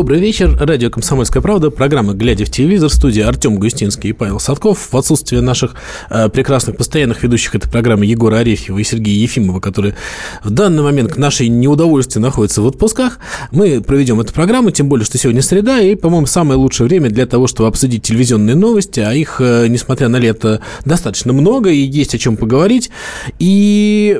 Добрый вечер. Радио «Комсомольская правда». Программа «Глядя в телевизор». Студия Артем Густинский и Павел Садков. В отсутствие наших э, прекрасных постоянных ведущих этой программы Егора Арефьева и Сергея Ефимова, которые в данный момент к нашей неудовольствии находятся в отпусках, мы проведем эту программу, тем более, что сегодня среда, и, по-моему, самое лучшее время для того, чтобы обсудить телевизионные новости, а их, э, несмотря на лето, достаточно много, и есть о чем поговорить. И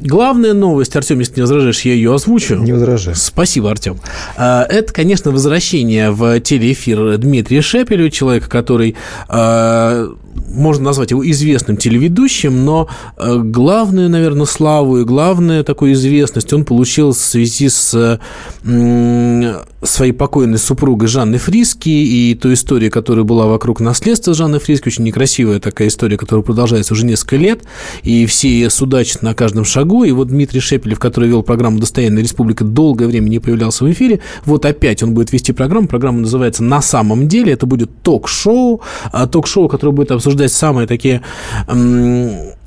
Главная новость, Артем, если не возражаешь, я ее озвучу. Не возражаю. Спасибо, Артем. А, это, конечно, возвращение в телеэфир Дмитрия Шепелева, человека, который а, можно назвать его известным телеведущим, но э, главную, наверное, славу и главную такую известность он получил в связи с своей покойной супругой Жанной Фриски и той историей, которая была вокруг наследства Жанны Фриски, очень некрасивая такая история, которая продолжается уже несколько лет, и все судачат на каждом шагу, и вот Дмитрий Шепелев, который вел программу «Достоянная республика», долгое время не появлялся в эфире, вот опять он будет вести программу, программа называется «На самом деле», это будет ток-шоу, а ток-шоу, которое будет обсуждать самые такие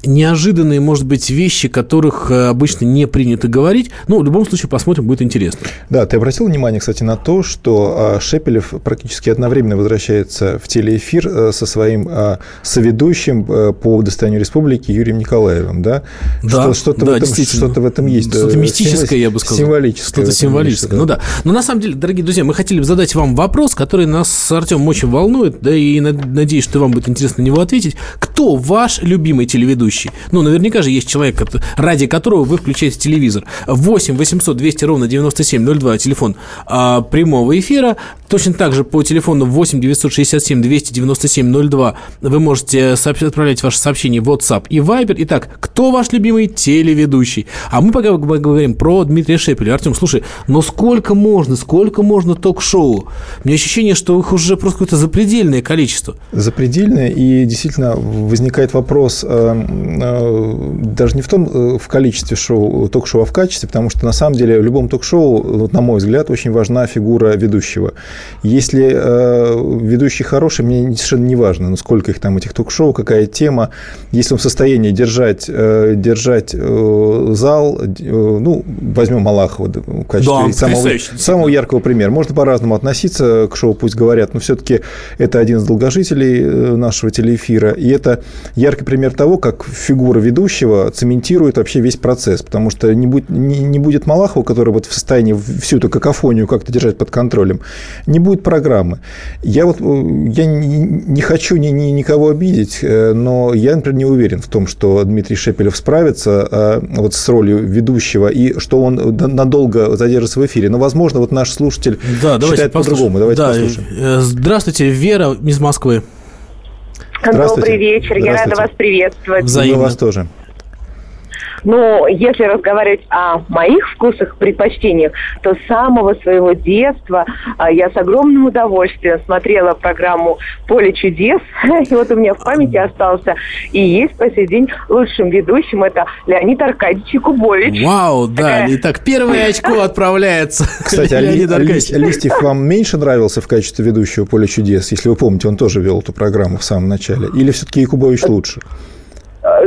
неожиданные, может быть, вещи, которых э, обычно не принято говорить. Ну, в любом случае, посмотрим, будет интересно. Да, ты обратил внимание, кстати, на то, что а, Шепелев практически одновременно возвращается в телеэфир э, со своим а, соведущим э, по достоянию республики Юрием Николаевым, да? Да, что-то, да, в, этом, что-то в этом есть. Что-то мистическое, я бы сказал. Символическое. Что-то символическое, да. ну да. Но на самом деле, дорогие друзья, мы хотели бы задать вам вопрос, который нас с Артемом очень волнует, да и надеюсь, что вам будет интересно на него ответить. Кто ваш любимый телеведущий? Ведущий. Ну, наверняка же есть человек, ради которого вы включаете телевизор. 8 800 200 ровно 9702, телефон а, прямого эфира. Точно так же по телефону 8 967 297 02 вы можете отправлять ваши сообщения в WhatsApp и Viber. Итак, кто ваш любимый телеведущий? А мы пока говорим про Дмитрия Шепеля. Артем, слушай, но сколько можно, сколько можно ток-шоу? У меня ощущение, что их уже просто какое-то запредельное количество. Запредельное, и действительно возникает вопрос, эм, даже не в том, э, в количестве шоу, ток-шоу, а в качестве, потому что, на самом деле, в любом ток-шоу, вот, на мой взгляд, очень важна фигура ведущего. Если э, ведущий хороший, мне совершенно не важно, ну, сколько их там, этих ток-шоу, какая тема. Если он в состоянии держать, э, держать э, зал, э, ну, возьмем Малахова в качестве да, самого, самого яркого примера. Можно по-разному относиться к шоу, пусть говорят, но все-таки это один из долгожителей э, нашего телеэфира, и это яркий пример того, как фигура ведущего цементирует вообще весь процесс, потому что не, будет не, не будет Малахова, который вот в состоянии всю эту какофонию как-то держать под контролем, не будет программы. Я вот э, я не, не хочу ни, ни, никого обидеть, э, но я, например, не уверен в том, что Дмитрий Шепелев справится а, вот с ролью ведущего и что он надолго задержится в эфире. Но, возможно, вот наш слушатель да, считает по-другому. Давайте да, послушаем. Э, здравствуйте, Вера из Москвы. Добрый вечер, я рада вас приветствовать. Взаимно. Мы вас тоже. Но если разговаривать о моих вкусах, предпочтениях, то с самого своего детства а, я с огромным удовольствием смотрела программу «Поле чудес». И вот у меня в памяти остался и есть по сей день лучшим ведущим это Леонид Аркадьевич Якубович. Вау, да. Такая... Итак, первое очко отправляется. Кстати, а Леонид Аркадьевич. Листьев вам меньше нравился в качестве ведущего «Поле чудес»? Если вы помните, он тоже вел эту программу в самом начале. Или все-таки Якубович лучше?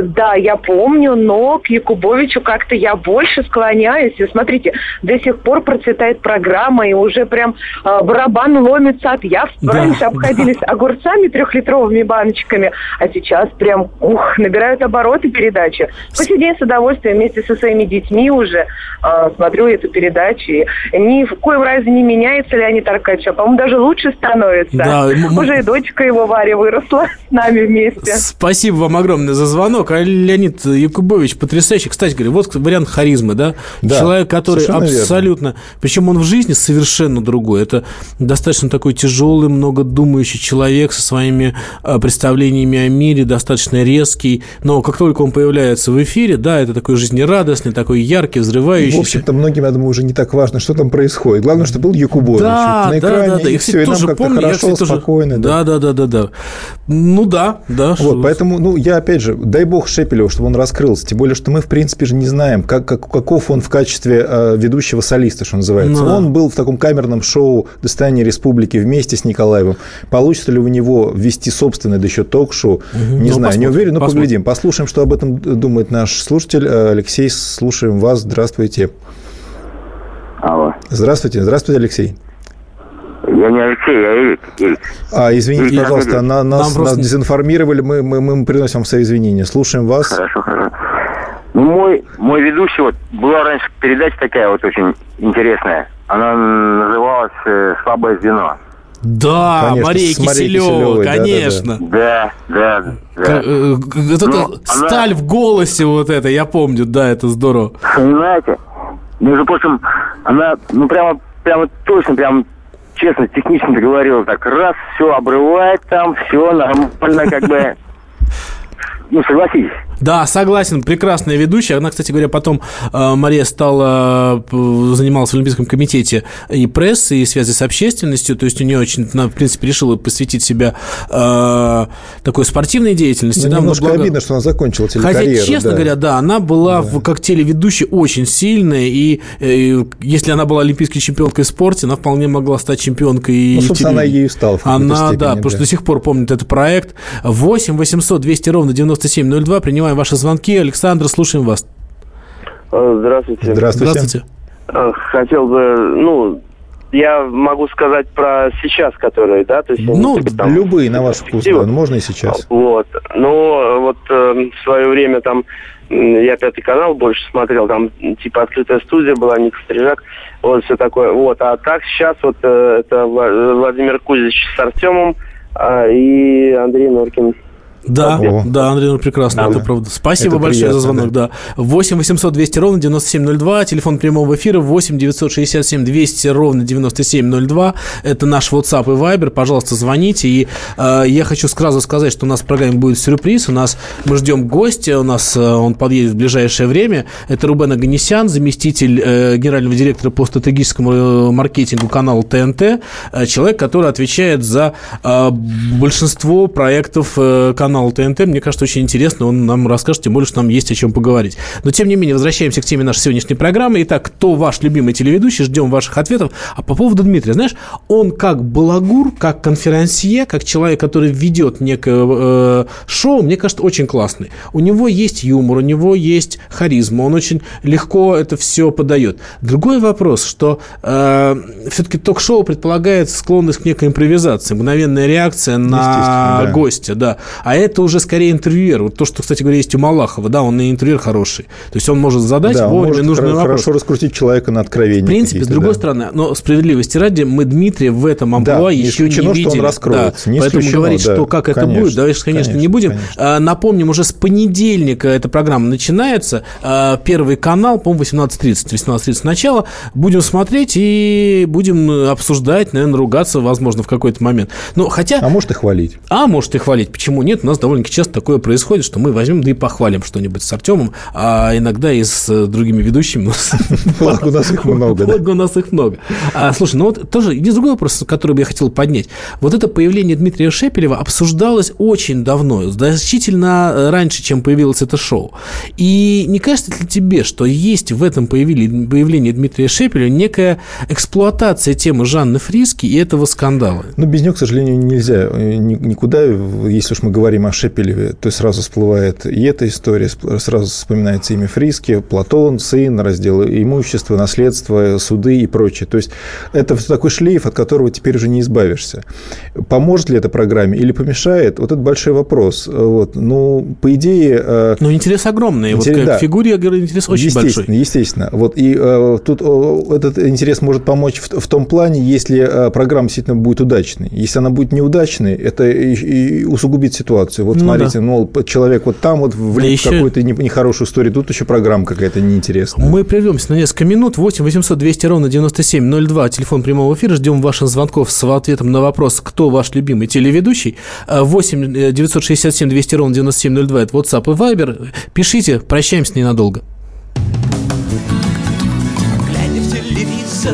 Да, я помню, но к Якубовичу как-то я больше склоняюсь. И смотрите, до сих пор процветает программа, и уже прям э, барабан ломится от яв. Да, Раньше обходились да. огурцами трехлитровыми баночками, а сейчас прям, ух, набирают обороты передачи. По сей день с удовольствием вместе со своими детьми уже э, смотрю эту передачу. И ни в коем разе не меняется Леонид Аркадьевич, а, по-моему, даже лучше становится. Да, уже и дочка его Варя выросла с нами вместе. Спасибо вам огромное за звонок звонок. А Леонид Якубович потрясающий. Кстати говоря, вот вариант харизмы, да? да Человек, который абсолютно... Верно. Причем он в жизни совершенно другой. Это достаточно такой тяжелый, многодумающий человек со своими а, представлениями о мире, достаточно резкий. Но как только он появляется в эфире, да, это такой жизнерадостный, такой яркий, взрывающийся. В общем-то, многим, я думаю, уже не так важно, что там происходит. Главное, что был Якубович. Да, на экране, да, да, да. И все, и нам как-то хорошо, спокойно. Да, да, да, да, да. Ну да, да. Вот, поэтому, ну, я опять же, дай бог Шепелеву, чтобы он раскрылся. Тем более, что мы, в принципе, же не знаем, как, как, каков он в качестве э, ведущего солиста, что называется. Ну, он был в таком камерном шоу «Достояние республики» вместе с Николаевым. Получится ли у него ввести собственное, да еще ток-шоу, угу. не ну, знаю, не уверен, но посмотрим. поглядим. Послушаем, что об этом думает наш слушатель. Э, Алексей, слушаем вас. Здравствуйте. Алло. Здравствуйте. Здравствуйте, Алексей. Я не Алексей, я Эрик. Эрик. А, извините, Эрик пожалуйста, на, нас, просто- нас дезинформировали, мы, мы, мы приносим свои извинения. Слушаем вас. Хорошо, хорошо. Ну, мой, мой ведущий, вот, была раньше передача такая вот очень интересная. Она называлась э, «Слабое звено». Да, Конечно, Мария Киселева, Киселевой, конечно. Да, да, да. К- э, к- Вот Ну, это она- сталь в голосе вот это, я помню, да, это здорово. Понимаете? Между прочим, она, ну, прямо, прямо точно, прям честно, технично говорила так, раз, все обрывает там, все нормально, как бы, ну, согласитесь. Да, согласен, прекрасная ведущая. Она, кстати говоря, потом э, Мария стала, э, занималась в Олимпийском комитете и прессы, и связи с общественностью. То есть у нее очень, она, в принципе, решила посвятить себя э, такой спортивной деятельности. Ну, да, но немножко благо- обидно, что она закончила Хотя, телекарьеру. честно да. говоря, да, она была в- как телеведущая очень сильная, и э, если она была олимпийской чемпионкой в спорте, она вполне могла стать чемпионкой и Ну, собственно, она телевидении. ею стала Она, степени, да, потому что до сих пор помнит этот проект. 8 800 200 ровно 9702. Принимаем ваши звонки. Александр, слушаем вас. Э, Здравствуйте. Здравствуйте. Здравствуйте. Э, Хотел бы, ну, я могу сказать про сейчас, которые, да, то есть... Ну, там- Любые, на ваш вкус, да, можно и сейчас. Вот. Ну, вот э, в свое время там я пятый канал больше смотрел, там типа открытая студия была, Ник Стрижак, вот все такое. Вот. А так сейчас вот э, это Вла- Владимир Кузич с Артемом а, и Андрей Норкин. Да, О. да, Андрей, ну прекрасно, Да. это правда. Спасибо Это большое за приятно, звонок, да. 8 800 200 ровно 9702, телефон прямого эфира 8 967 200 ровно 9702, это наш WhatsApp и Viber, пожалуйста, звоните. И э, я хочу сразу сказать, что у нас в программе будет сюрприз, у нас мы ждем гостя, у нас э, он подъедет в ближайшее время, это Рубен Аганесян, заместитель э, генерального директора по стратегическому э, маркетингу канала ТНТ, э, человек, который отвечает за э, большинство проектов э, канала ТНТ. Мне кажется, очень интересно, он нам расскажет, тем более, что нам есть о чем поговорить. Но, тем не менее, возвращаемся к теме нашей сегодняшней программы. Итак, кто ваш любимый телеведущий? Ждем ваших ответов. А по поводу Дмитрия, знаешь, он как балагур, как конферансье, как человек, который ведет некое э, шоу, мне кажется, очень классный. У него есть юмор, у него есть харизма, он очень легко это все подает. Другой вопрос, что э, все-таки ток-шоу предполагает склонность к некой импровизации, мгновенная реакция на да. гостя, да. А это уже скорее интервьюер. Вот то, что, кстати говоря, есть у Малахова, да, он и интервьюер хороший. То есть он может задать Да, вовремя нужный вопрос. хорошо раскрутить человека на откровение. В принципе, с другой да. стороны, но справедливости ради, мы Дмитрия в этом амплуа Да, не еще не исключено, что он видели. раскроется, Да, не Поэтому говорить, да. что как это Конечно, будет, давайте, конечно, не конечно, будем. конечно. А, Напомним, уже с понедельника эта программа начинается. А, Первый канал, по-моему, 18.30. 18.30 начало. Будем смотреть и будем обсуждать, наверное, ругаться, возможно, в какой-то момент. Но хотя... А может и хвалить. А может и хвалить. Почему нет? У нас довольно-таки часто такое происходит, что мы возьмем да и похвалим что-нибудь с Артемом, а иногда и с э, другими ведущими. Благо у нас их много. Благо у нас их много. Слушай, ну вот тоже есть другой вопрос, который бы я хотел поднять. Вот это появление Дмитрия Шепелева обсуждалось очень давно, значительно э, раньше, чем появилось это шоу. И не кажется ли тебе, что есть в этом появлении Дмитрия Шепелева некая эксплуатация темы Жанны Фриске и этого скандала? Но без него, к сожалению, нельзя э, ни- никуда. Если уж мы говорим о Шепелеве, то сразу всплывает и эта история, сразу вспоминается имя Фриске, Платон, сын, раздел имущества, наследство, суды и прочее. То есть это такой шлейф, от которого теперь уже не избавишься. Поможет ли это программе или помешает? Вот это большой вопрос. Вот. Ну, по идее... э, Ну, интерес огромный. Вот Интерес- как да. фигуре, я говорю, интерес очень естественно, большой. Естественно. Вот, и э, тут э, этот интерес может помочь в, в том плане, если э, программа действительно будет удачной. Если она будет неудачной, это и, и усугубит ситуацию. Вот Ну смотрите, ну, человек вот там вот влип еще- в какую-то не- нехорошую историю, тут еще программа какая-то неинтересная. Мы прервемся на несколько минут. 8 800 200 ровно 9702. Телефон прямого эфира. Ждем ваших звонков с ответом на вопрос, кто ваш любимый телеведущий. А, 8 967 200 ровно 9702. Это WhatsApp и Viber. Пишите. Прощаемся ненадолго. Глядя в телевизор,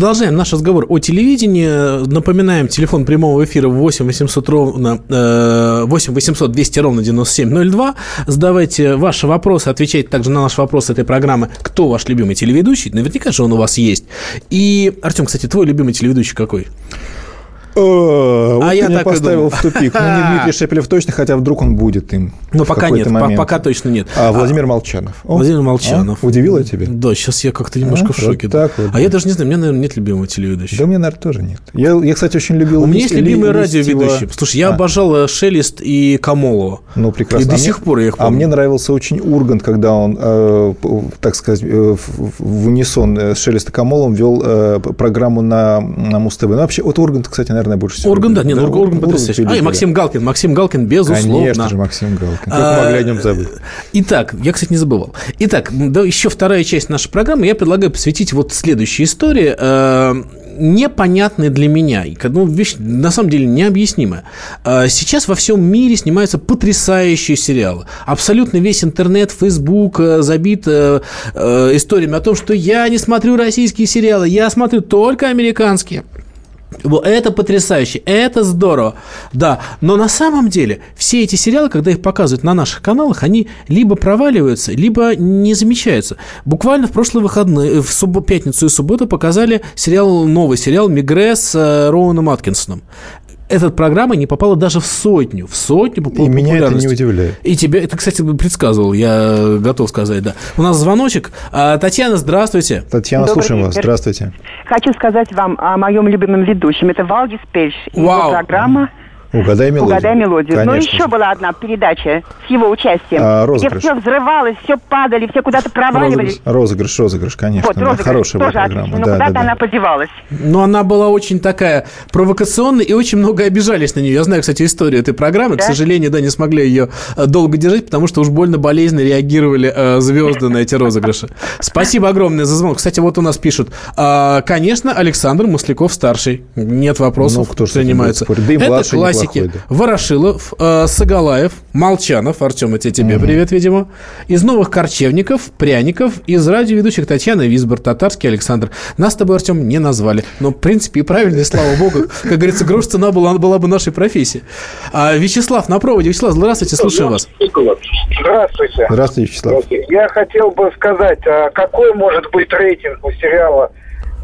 Продолжаем наш разговор о телевидении. Напоминаем, телефон прямого эфира 8 800 ровно, э, 8 800 200 ровно 9702. Задавайте ваши вопросы, отвечайте также на наш вопрос этой программы. Кто ваш любимый телеведущий? Наверняка же он у вас есть. И, Артем, кстати, твой любимый телеведущий какой? Вот А я так и поставил думал. в тупик. Ну, не Дмитрий Шепелев точно, хотя вдруг он будет им. Ну, в пока нет, момент. пока точно нет. А Владимир Молчанов. О, Владимир Молчанов. а? Удивил я тебя? Да, сейчас я как-то немножко А, в шоке. вот так вот, а я даже не знаю, у меня, наверное, нет любимого телеведущего. Да у меня, наверное, тоже нет. Я, я кстати, очень любил... У меня есть любимые Листьева. радиоведущие. Слушай, я А. обожал э, Шелест и Камолова. Ну, прекрасно. И до А сих пор я их А помню. мне нравился очень Ургант, когда он, э, так сказать, э, в, унисон э, с Шелеста Камолом вел э, п- программу на, на Муз-ТВ. Ну, вообще, вот Ургант, кстати, наверное, больше всего. Орган, да, люблю. нет, Да, Орган потрясающий. А, и Максим Галкин. Максим Галкин, безусловно. Конечно же, Максим Галкин. Как А, могли о нем забыть? Итак, я, кстати, не забывал. Итак, да, еще вторая часть нашей программы я предлагаю посвятить вот следующей истории. э, непонятной для меня, и, ну, вещь на самом деле необъяснимая. Э, Сейчас во всем мире снимаются потрясающие сериалы. Абсолютно весь интернет, Facebook э, забит историями о том, что я не смотрю российские сериалы, я смотрю только американские. Это потрясающе, это здорово, да. Но на самом деле все эти сериалы, когда их показывают на наших каналах, они либо проваливаются, либо не замечаются. Буквально в прошлые выходные, в суббо- пятницу и субботу показали сериал, новый сериал «Мигре» с э, Роуэном Аткинсоном. Эта программа не попала даже в сотню, в сотню по И меня это не удивляет. И тебя, это, кстати, предсказывал, я готов сказать, да. У нас звоночек. А, Татьяна, здравствуйте. Татьяна, Добрый слушаем вас. вечер. Здравствуйте. Хочу сказать вам о моем любимом ведущем. Это Валдис Пельш. Его Вау. программа Угадай мелодию. «Угадай мелодию». Но Конечно. еще была одна передача с его участием, А, где «Розыгрыш». все взрывалось, все падали, все куда-то проваливались. Розыгрыш, розыгрыш, конечно. Вот, да. розыгрыш Хорошая была тоже программа. отлично, но да, куда-то да, она да. подевалась. Но она была очень такая провокационная, и очень много обижались на нее. Я знаю, кстати, историю этой программы. К Да? сожалению, да, не смогли ее э, долго держать, потому что уж больно болезненно реагировали э, звезды на эти розыгрыши. Спасибо огромное за звонок. Кстати, вот у нас пишут. а, конечно, Александр Масляков-старший. Нет вопросов. Ну, кто ж с этим занимается. Да и Это младший да. Ворошилов, э, Сагалаев, Молчанов. Артем, это тебе привет, видимо. Из новых корчевников, пряников, из радиоведущих Татьяна Висбор, Татарский Александр. Нас с тобой, Артем, не назвали. Но, в принципе, и правильно, и слава богу. Как говорится, грош цена была, была бы нашей профессии. А, Вячеслав на проводе. Вячеслав, здравствуйте, слушаем вас. Здравствуйте. Здравствуйте, Вячеслав. Я хотел бы сказать, а какой может быть рейтинг у сериала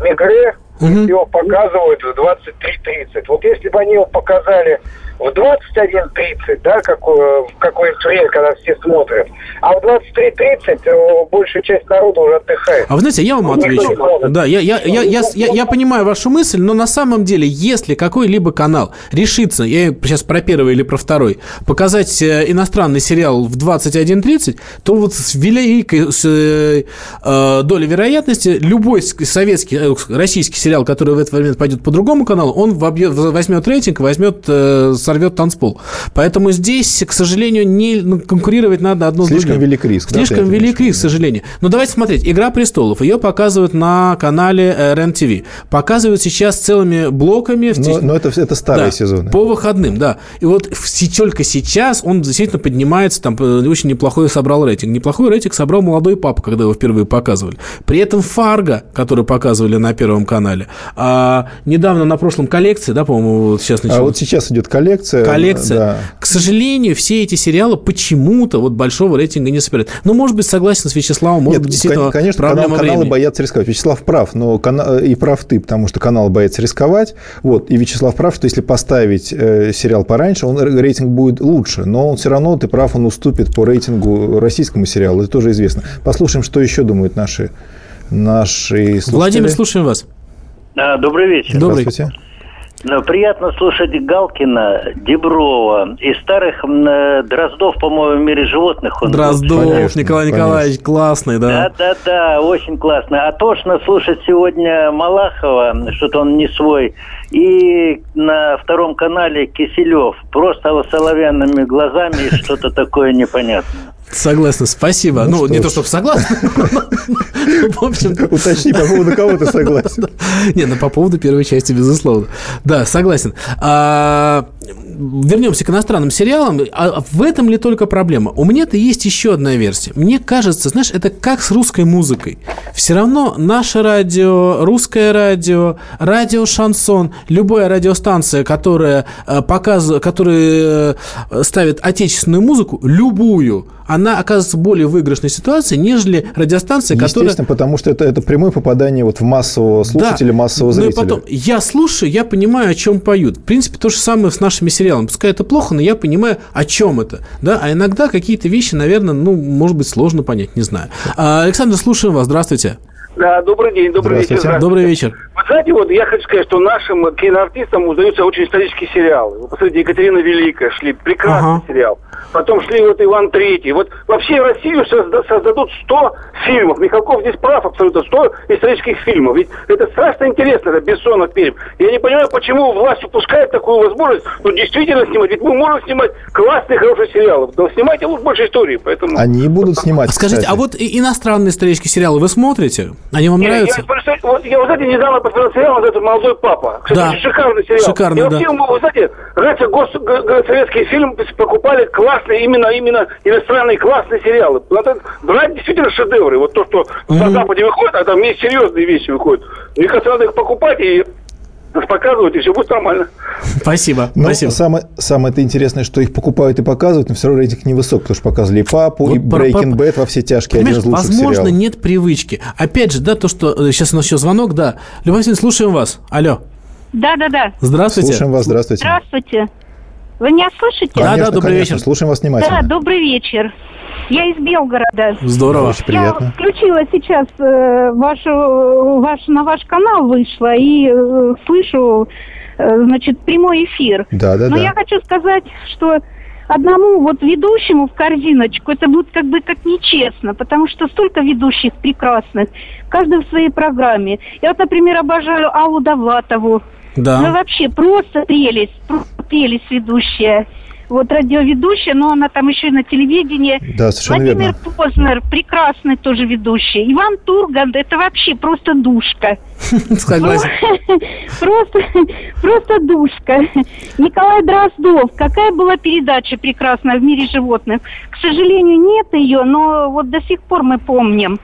«Мегре», Если его показывают в 23.30? Вот если бы они его показали в 21.30, да, какое, в какое-нибудь время, когда все смотрят, а в 23.30 э, большая часть народа уже отдыхает. А вы знаете, я вам отвечу. Да, я, я, я, я, я, я понимаю вашу мысль, но на самом деле, если какой-либо канал решится, я сейчас про первый или про второй, показать э, иностранный сериал в 21.30, то вот с великой с, э, э, долей вероятности любой советский, э, российский сериал, который в этот момент пойдет по другому каналу, он вобьет- возьмет рейтинг, возьмет, э, сорвет танцпол. Поэтому здесь, к сожалению, не ну, конкурировать надо одно с Слишком другим. велик риск, да, Слишком это велик риск, к сожалению. Но давайте смотреть. «Игра престолов». Ее показывают на канале э, РЕН-ТВ. Показывают сейчас целыми блоками. в Но, но это, это старые да, сезоны. По выходным, да. И вот только сейчас он действительно поднимается, там э, очень неплохой собрал рейтинг. Неплохой рейтинг собрал молодой папа, когда его впервые показывали. При этом Фарго, который показывали на Первом канале, а недавно на прошлом коллекции, да, по-моему, вот сейчас А началось. вот сейчас идет коллекция. Коллекция. Да. К сожалению, все эти сериалы почему-то вот большого рейтинга не собирают. Ну, может быть, согласен с Вячеславом, может Нет, быть, действительно кон- конечно, проблема канал- каналы времени. боятся рисковать. Вячеслав прав, но кана- и прав ты, потому что канал боится рисковать. Вот, и Вячеслав прав, что если поставить э, сериал пораньше, он рейтинг будет лучше, но он все равно, ты прав, он уступит по рейтингу российскому сериалу, это тоже известно. Послушаем, что еще думают наши, наши слушатели. Владимир, слушаем вас. Добрый вечер. Добрый. Здравствуйте. Ну, приятно слушать Галкина, Деброва. Из старых э, Дроздов, по-моему, в мире животных. Он Дроздов, Конечно, Николай конечно. Николаевич, классный, да. Да-да-да, очень классно. А тошно слушать сегодня Малахова, что-то он не свой. И на втором канале Киселев. Просто соловянными глазами и что-то такое непонятное. Согласен, спасибо. Ну Ну, не то, чтобы общем, Уточни, по поводу кого ты согласен. Не, ну по поводу первой части, безусловно. Да, согласен. А, вернемся к иностранным сериалам. А в этом ли только проблема? У меня-то есть еще одна версия. Мне кажется, знаешь, это как с русской музыкой. Все равно наше радио, русское радио, радио шансон, любая радиостанция, которая э, показывает, которая э, ставит отечественную музыку, любую, она оказывается более выигрышной ситуации, нежели радиостанция, которая... Естественно, потому что это, это прямое попадание вот в массового слушателя, массового Ну и зрителя. потом, я слушаю, я понимаю, о чем поют. В принципе, то же самое с нашими сериалами. Пускай это плохо, но я понимаю, о чем это. Да? А иногда какие-то вещи, наверное, ну, может быть, сложно понять, не знаю. А, Александр, слушаем вас. Здравствуйте. Да, добрый день, добрый вечер. Здравствуйте. Добрый вечер. Знаете, вот я хочу сказать, что нашим киноартистам удаются очень исторические сериалы. Вы посмотрите, Екатерина Великая шли, прекрасный Ага. сериал. Потом шли вот Иван Третий. Вот вообще Россию созда- создадут 100 фильмов. Михалков здесь прав абсолютно. 100 исторических фильмов. Ведь это страшно интересно, это Бессонов фильм. Я не понимаю, почему власть упускает такую возможность, ну, действительно снимать. Ведь мы можем снимать классные, хорошие сериалы. Но снимайте лучше больше истории. Поэтому... Они будут снимать, Скажите, кстати. а вот иностранные исторические сериалы вы смотрите? Они вам Не, нравятся? Я, просто- вот, я, вы знаете, недавно сериал, называется «Молодой папа». Кстати, Да. шикарный сериал. Шикарный, и да. вообще, вы знаете, раньше гос, г- г- советские фильмы покупали классные, именно, именно иностранные классные сериалы. Надо брать действительно шедевры. Вот то, что на Западе выходит, а там есть серьезные вещи выходят. Мне кажется, надо их покупать и показывать, и все будет нормально. Спасибо. Но Спасибо. самое, самое это интересное, что их покупают и показывают, но все равно рейтинг невысок, потому что показывали и папу, и Вот про- Breaking про- Bad во все тяжкие, один Понимаешь, из лучших возможно, сериалов. нет привычки. Опять же, да, то, что... э, Сейчас у нас еще звонок, да. Любовь Васильевна, слушаем вас. Алло. Да-да-да. Здравствуйте. Слушаем вас, здравствуйте. Здравствуйте. Вы меня слышите? Да, Конечно, добрый конечно, вечер. Слушаем вас Да, внимательно. добрый вечер. Я из Белгорода. Здорово. Очень приятно. Я включила сейчас э, вашу, ваш, на ваш канал вышла и э, слышу, э, значит, прямой эфир. Да, да, Но да. я хочу сказать, что одному вот ведущему в корзиночку это будет как бы как нечестно, потому что столько ведущих прекрасных, каждый в своей программе. Я вот, например, обожаю Аллу Довлатову. Ну Да. вообще просто прелесть, просто прелесть ведущая. Вот радиоведущая, но она там еще и на телевидении. Да, совершенно Владимир верно. Познер, прекрасный тоже ведущий. Иван Турган, это вообще просто душка. Согласен. Просто, просто душка. Николай Дроздов, какая была передача прекрасная в мире животных. К сожалению, нет ее, но вот до сих пор мы помним.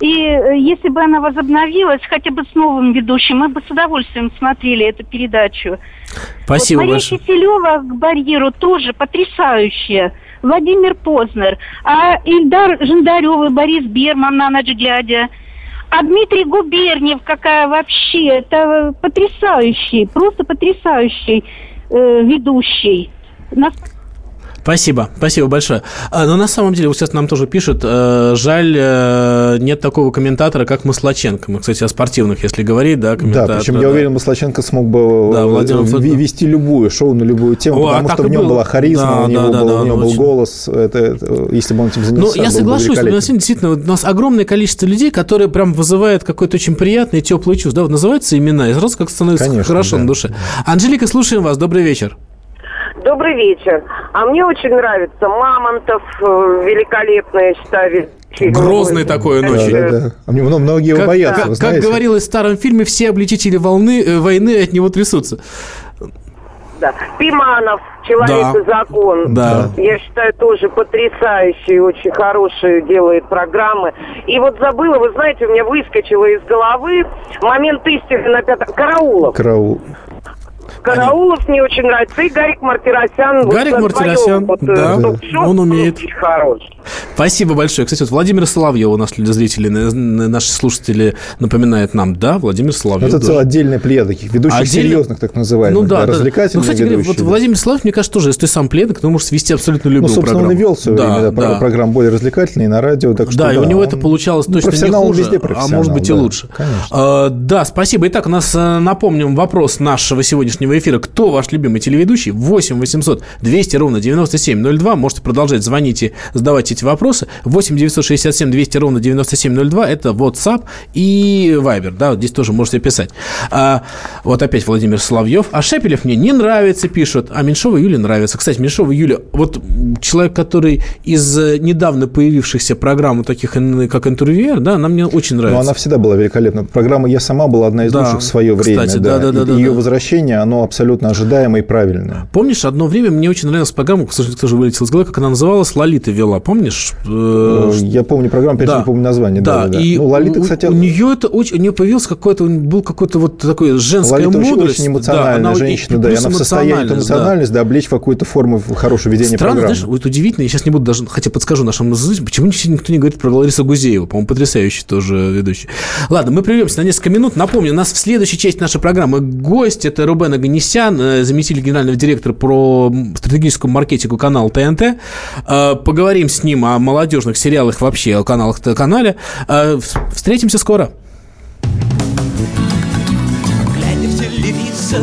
И э, если бы она возобновилась, хотя бы с новым ведущим, мы бы с удовольствием смотрели эту передачу. Спасибо вот Мария большое. Киселева к барьеру тоже потрясающая. Владимир Познер, а Ильдар Жандарев и Борис Берман на ночь глядя. А Дмитрий Губерниев, какая вообще, это потрясающий, просто потрясающий э, ведущий. Нас- Спасибо, спасибо большое. А, но на самом деле, вот сейчас нам тоже пишут, э, жаль, э, нет такого комментатора, как Маслаченко. Мы, кстати, о спортивных, если говорить, да, Да, комментатора. причем я да. уверен, Маслаченко смог бы Да, э, Владимир ви- Федоров. вести любую шоу на любую тему, О, а потому так что в нем было. была харизма, Да, у него да, был, да, у да, него был очень. голос. Это, это, если бы он этим Ну, занялся, я был соглашусь, что на великолепен. самом деле действительно у нас огромное количество людей, которые прям вызывают какое-то очень приятное, теплое чувство. Да, вот называются имена, и сразу как становится Конечно, хорошо да. на душе. Анжелика, слушаем вас. Добрый вечер. Добрый вечер. А мне очень нравится Мамонтов, э, великолепно, я считаю. Грозный такой он Да, очень. да, да. А мне- ну, многие его Как, боятся, как- как говорилось в старом фильме, все обличители волны, э, войны от него трясутся. Да. Пиманов, Человек Да. и закон. Да. Я считаю, тоже потрясающий, очень хорошие делает программы. И вот забыла, вы знаете, у меня выскочило из головы момент истины на пятом... Караулов. Караул. Караулов мне очень нравится. И Гарик Мартиросян. вот Гарик на Мартиросян, своем вот, э, да, ток-шоу он умеет. Очень хорош. Спасибо большое. Кстати, вот Владимир Соловьев у нас зрители, на- на- наши слушатели напоминают нам, да, Владимир Соловьев. Это целая отдельная плеяда таких ведущих Отдельно- серьезных, так называемых. Ну да, да. развлекательных Ну, кстати ведущих. вот Владимир Соловьев, мне кажется, тоже, если ты сам пленник, ты можешь свести абсолютно любую Ну, собственно, программу. он и вел в свое Да, время да, да. программу более развлекательные на радио. Так что, да, и у него он- это получалось ну, точно не профессионал он хуже, везде а может быть и да, лучше. Конечно. А, да, спасибо. Итак, у нас, э, напомним, вопрос нашего сегодняшнего нашего эфира «Кто ваш любимый телеведущий?» 8 800 200 ровно 9702. Можете продолжать звонить и задавать эти вопросы. 8 967 200 ровно 9702. Это WhatsApp и Viber. Да, вот здесь тоже можете писать. А, вот опять Владимир Соловьев. А Шепелев мне не нравится, пишут. А Меньшова Юля нравится. Кстати, Меньшова Юля, вот человек, который из недавно появившихся программ, таких как интервьюер, да, она мне очень нравится. Но она всегда была великолепна. Программа «Я сама» была одна из Да, лучших в свое время. кстати, да, да, да, да, Ее да. возвращение, оно абсолютно ожидаемое и правильное. Помнишь, одно время мне очень нравилась программа, к сожалению, тоже вылетела из головы, как она называлась, Лолита вела, помнишь? Э, Я помню программу, опять да. не помню название. Да, да, да. и Ну, Лолита, у, кстати, у нее это очень, у нее появился какой-то, был какой-то вот такой женская Лолита мудрость. очень Да, эмоциональная она и женщина, да, и она в состоянии эмоциональность, да. да, облечь в какую-то форму хорошего ведения Странно, программы. знаешь, вот удивительно, я сейчас не буду даже, хотя подскажу нашим зрителям, почему никто не говорит про Ларису Гузееву, по-моему, потрясающий тоже ведущий. Ладно, мы прервемся на несколько минут. Напомню, у нас в следующей части нашей программы гость, это Рубен Аганесян, э, заместитель генерального директора по стратегическому маркетингу канала ТНТ. Э, Поговорим с ним о молодежных сериалах вообще, о каналах канале. Встретимся скоро. Глядя в телевизор,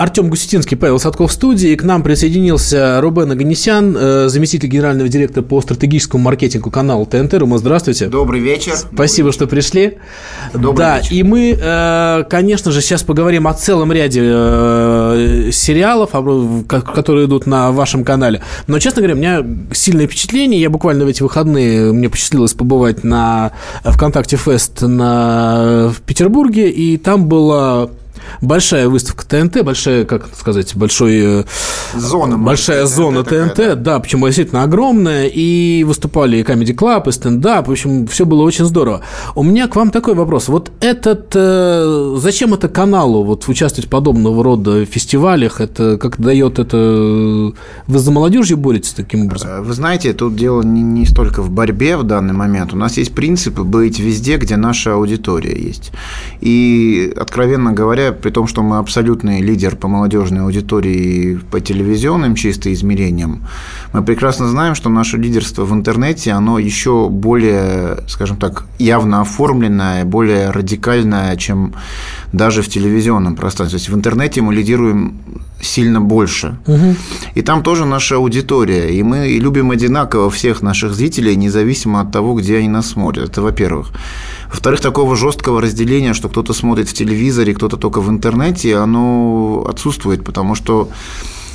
Артем Гусетинский, Павел Садков в студии. К нам присоединился Рубен Аганесян, э, заместитель генерального директора по стратегическому маркетингу канала ТНТ. Рума, здравствуйте. Добрый вечер. Спасибо, что пришли. Добрый да, вечер. и мы, э, конечно же, сейчас поговорим о целом ряде э, сериалов, которые идут на вашем канале. Но, честно говоря, у меня сильное впечатление. Я буквально в эти выходные, мне посчастливилось побывать на ВКонтакте Фест на, в Петербурге, и там была большая выставка ТНТ, большая, как сказать, большой... э, Зона, Большая может, зона такая, ТНТ, да. почему действительно огромная, и выступали и Comedy Club, и стендап, в общем, все было очень здорово. У меня к вам такой вопрос. Вот этот, э, зачем это каналу вот участвовать в подобного рода фестивалях? Это как дает это... Вы за молодежью боретесь таким образом? Вы знаете, тут дело не, не столько в борьбе в данный момент. У нас есть принцип быть везде, где наша аудитория есть. И, откровенно говоря, при том, что мы абсолютный лидер по молодежной аудитории по телевизионным чисто измерениям, мы прекрасно знаем, что наше лидерство в интернете, оно еще более, скажем так, явно оформленное, более радикальное, чем даже в телевизионном пространстве. То есть в интернете мы лидируем сильно больше. И там тоже наша аудитория. И мы любим одинаково всех наших зрителей, независимо от того, где они нас смотрят. Это во-первых. Во-вторых, такого жесткого разделения, что кто-то смотрит в телевизоре, кто-то только в интернете, оно отсутствует, потому что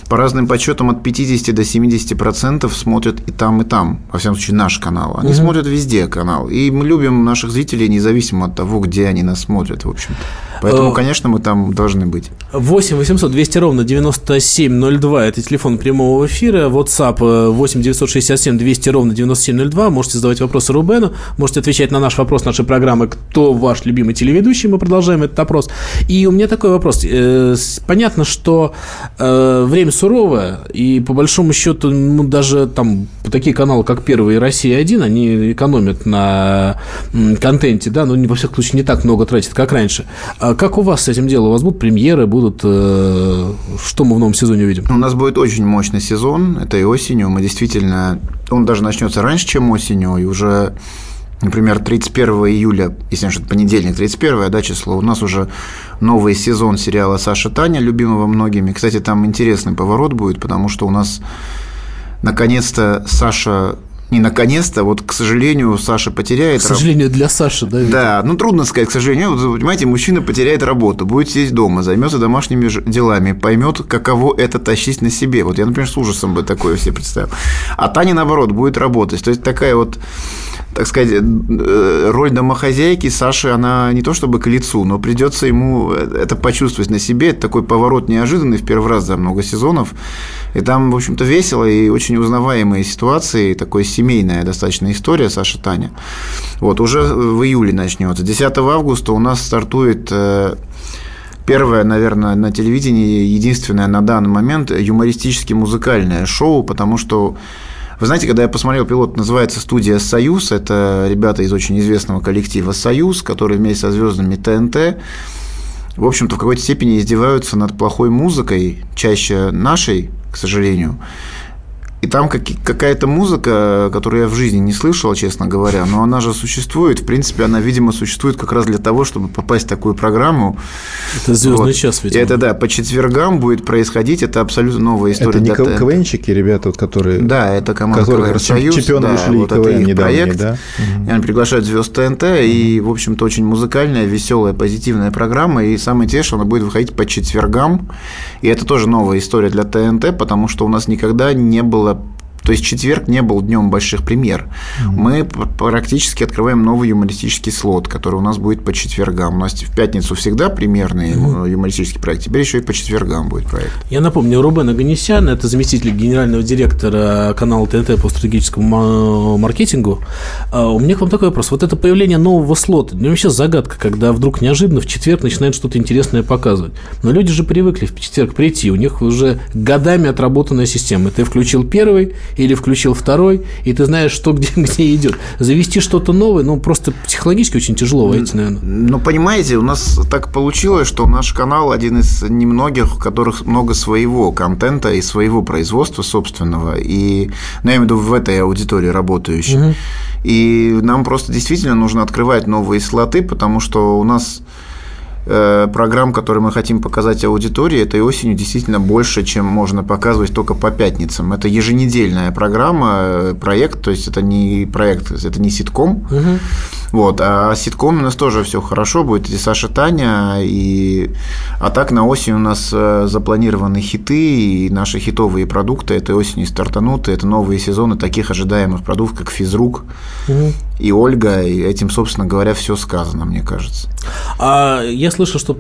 по разным подсчетам от 50 до 70 процентов смотрят и там, и там. Во всяком случае, наш канал. Они Мгм. смотрят везде канал. И мы любим наших зрителей независимо от того, где они нас смотрят, в общем-то. Поэтому, Э, конечно, мы там должны быть. 8 800 200 ровно 9702 это телефон прямого эфира. WhatsApp э, 8 967 200 ровно 9702. Можете задавать вопросы Рубену, можете отвечать на наш вопрос нашей программы «Кто ваш любимый телеведущий?» Мы продолжаем этот опрос. И у меня такой вопрос. Э, Понятно, что э, время суровое, и по большому счету ну, даже там такие каналы, как Первый и Россия-1, они экономят на контенте, да, но не, во всяком случае не так много тратят, как раньше. Как у вас с этим делом? У вас будут премьеры, будут... э, что мы в новом сезоне увидим? У нас будет очень мощный сезон этой осенью. Мы действительно... Он даже начнется раньше, чем осенью, и уже, например, 31 июля, если ошибаюсь, понедельник, 31 да, число, у нас уже новый сезон сериала «Саша Таня», любимого многими. Кстати, там интересный поворот будет, потому что у нас наконец-то Саша И, наконец-то, вот, к сожалению, Саша потеряет... К сожалению, для Саши, да? Да, ну, трудно сказать, к сожалению. Вот, понимаете, мужчина потеряет работу, будет сидеть дома, займется домашними делами, поймет, каково это тащить на себе. Вот я, например, с ужасом бы такое себе представил. А Таня, наоборот, будет работать. То есть, такая вот так сказать, э, роль домохозяйки Саши, она не то чтобы к лицу, но придется ему это почувствовать на себе. Это такой поворот неожиданный в первый раз за много сезонов. И там, в общем-то, весело и очень узнаваемые ситуации, такой семейная достаточно история Саша Таня. Вот, уже в июле начнется. 10 августа у нас стартует э, первое, наверное, на телевидении, единственное на данный момент юмористически музыкальное шоу, потому что вы знаете, когда я посмотрел пилот, называется студия «Союз», это ребята из очень известного коллектива «Союз», которые вместе со звездами ТНТ в общем-то, в какой-то степени издеваются над плохой музыкой, чаще нашей, к сожалению. И там какая-то музыка, которую я в жизни не слышал, честно говоря, но она же существует. В принципе, она, видимо, существует как раз для того, чтобы попасть в такую программу. Это звездный вот. час, видимо. И это, да, по четвергам будет происходить. Это абсолютно новая история. Это не для КВНчики, ребята, вот, которые... Да, это команда которые КВН Союз. Чемпионы да, вышли вот КВН это их недавний, проект. да? И они приглашают звезд ТНТ, и, в общем-то, очень музыкальная, веселая, позитивная программа. И самое интересное, что она будет выходить по четвергам. И это тоже новая история для ТНТ, потому что у нас никогда не было то есть четверг не был днем больших премьер. Mm-hmm. Мы практически открываем новый юмористический слот, который у нас будет по четвергам. У нас в пятницу всегда премьерный mm-hmm. юмористический проект, теперь еще и по четвергам будет проект. Я напомню, Рубен Аганесян, это заместитель генерального директора канала ТНТ по стратегическому маркетингу. А, у меня к вам такой вопрос. Вот это появление нового слота, меня вообще загадка, когда вдруг неожиданно в четверг начинают что-то интересное показывать. Но люди же привыкли в четверг прийти, у них уже годами отработанная система. Ты включил первый, или включил второй, и ты знаешь, что где, где идет. Завести что-то новое, ну, просто психологически очень тяжело войти, наверное. Ну, понимаете, у нас так получилось, что наш канал один из немногих, у которых много своего контента и своего производства собственного, и, ну, я имею в виду в этой аудитории работающей. Угу. И нам просто действительно нужно открывать новые слоты, потому что у нас программ, которые мы хотим показать аудитории, этой осенью действительно больше, чем можно показывать только по пятницам. Это еженедельная программа, э, проект, то есть это не проект, это не ситком. Угу. Вот, а ситком у нас тоже все хорошо будет, и Саша Таня, и... а так на осень у нас э, запланированы хиты, и наши хитовые продукты этой осенью стартанут, и это новые сезоны таких ожидаемых продуктов, как «Физрук», угу. и «Ольга», и этим, собственно говоря, все сказано, мне кажется. А я слышал, что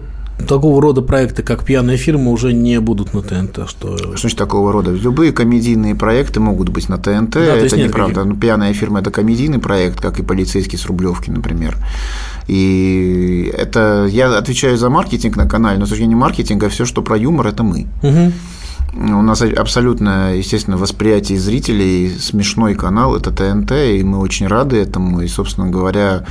такого рода проекты, как «Пьяная фирма», уже не будут на ТНТ. Что... что значит такого рода? Любые комедийные проекты могут быть на ТНТ, да, это неправда. Никаких... «Пьяная фирма» – это комедийный проект, как и «Полицейский с Рублевки», например. И это я отвечаю за маркетинг на канале, но с точки зрения маркетинга все, что про юмор, это мы. Угу. У нас абсолютно, естественно, восприятие зрителей смешной канал – это ТНТ, и мы очень рады этому. И, собственно говоря,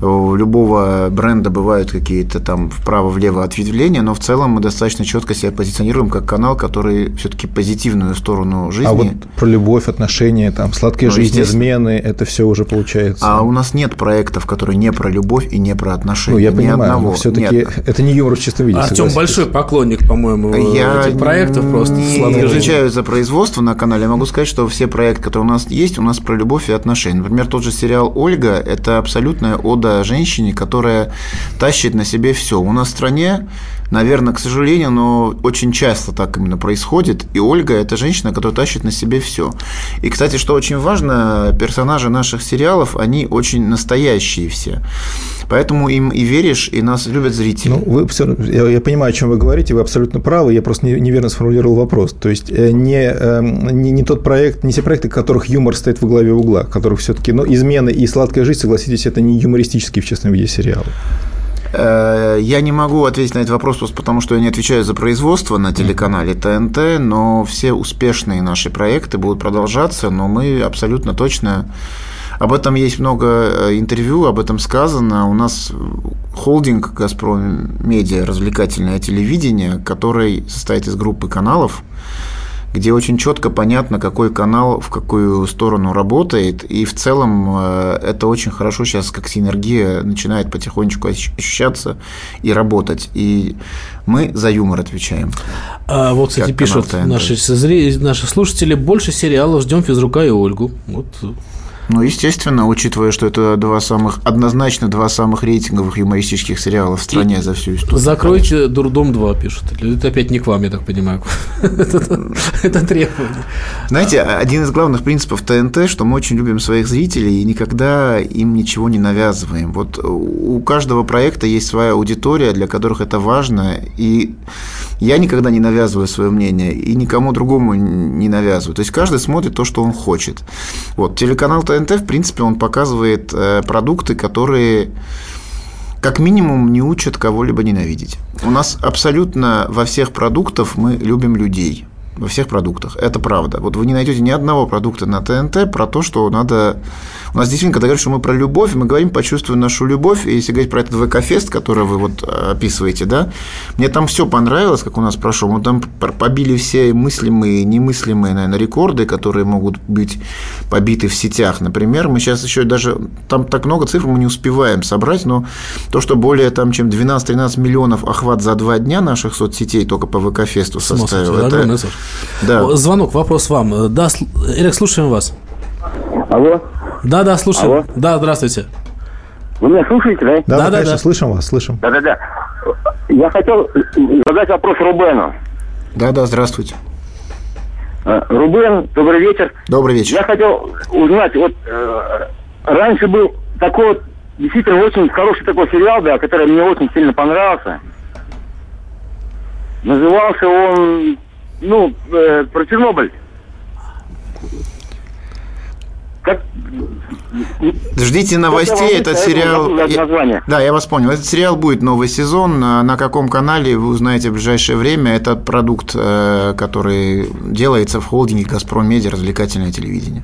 у любого бренда бывают какие-то там вправо-влево ответвления, но в целом мы достаточно четко себя позиционируем как канал, который все-таки позитивную сторону жизни. А вот про любовь, отношения, там, сладкие ну, жизни, измены, это все уже получается. А у нас нет проектов, которые не про любовь и не про отношения. Ну, я Ни понимаю, одного. но все-таки это не юмор в чистом виде. Артем большой поклонник, по-моему, я этих проектов просто. Не отвечаю за производство на канале. Я могу сказать, что все проекты, которые у нас есть, у нас про любовь и отношения. Например, тот же сериал «Ольга» – это абсолютная ода ода женщине, которая тащит на себе все. У нас в стране, наверное, к сожалению, но очень часто так именно происходит. И Ольга – это женщина, которая тащит на себе все. И, кстати, что очень важно, персонажи наших сериалов, они очень настоящие все. Поэтому им и веришь, и нас любят зрители. Ну, вы все, я, я понимаю, о чем вы говорите, вы абсолютно правы. Я просто не, неверно сформулировал вопрос. То есть э, не, эм, не, не тот проект, не те проекты, в которых юмор стоит во главе угла, которых все-таки, ну, измены и сладкая жизнь, согласитесь, это не юмористические в честном виде сериалы. Э, я не могу ответить на этот вопрос просто потому, что я не отвечаю за производство на телеканале ТНТ, но все успешные наши проекты будут продолжаться, но мы абсолютно точно об этом есть много э, интервью, об этом сказано. У нас холдинг «Газпром Медиа» развлекательное телевидение, который состоит из группы каналов, где очень четко понятно, какой канал в какую сторону работает, и в целом э, это очень хорошо сейчас, как синергия начинает потихонечку ощущаться и работать. И мы за юмор отвечаем. А вот, кстати, пишут наши, наши слушатели, больше сериалов, ждем физрука и Ольгу. Вот. Ну, естественно, учитывая, что это два самых, однозначно два самых рейтинговых юмористических сериала в стране за всю историю. Закройте Дурдом 2, пишут. Это опять не к вам, я так понимаю. Это это требование. Знаете, один из главных принципов ТНТ, что мы очень любим своих зрителей и никогда им ничего не навязываем. Вот у каждого проекта есть своя аудитория, для которых это важно, и я никогда не навязываю свое мнение и никому другому не навязываю. То есть каждый смотрит то, что он хочет. Вот телеканал ТНТ, в принципе, он показывает э, продукты, которые как минимум не учат кого-либо ненавидеть. У нас абсолютно во всех продуктах мы любим людей. Во всех продуктах. Это правда. Вот вы не найдете ни одного продукта на ТНТ про то, что надо... У нас действительно, когда говорят, что мы про любовь, мы говорим «почувствуй нашу любовь», и если говорить про этот ВК-фест, который вы вот описываете, да, мне там все понравилось, как у нас прошел. Мы там побили все мыслимые немыслимые, наверное, рекорды, которые могут быть побиты в сетях. Например, мы сейчас еще даже... Там так много цифр мы не успеваем собрать, но то, что более там, чем 12-13 миллионов охват за два дня наших соцсетей только по ВК-фесту составил. это-. Да. Звонок, вопрос вам. Да, сл- Эрик, слушаем вас. Алло, Да, да, слушаем. Алло. Да, здравствуйте. вы меня слушаете, да? Да, Да, мы, да, конечно, да. слышим вас, слышим. Да-да-да. Я хотел задать вопрос Рубену. Да-да, здравствуйте. Э, Рубен, добрый вечер. Добрый вечер. Я хотел узнать, вот э, раньше был такой вот, действительно очень хороший такой сериал, да, который мне очень сильно понравился. Назывался он, ну, э, про Чернобыль. Как... Ждите новостей, этот сериал... Я- название. Да, я вас понял. Этот сериал будет новый сезон. На на каком канале вы узнаете в ближайшее время. Это продукт, э, который делается в холдинге «Газпром Медиа» развлекательное телевидение.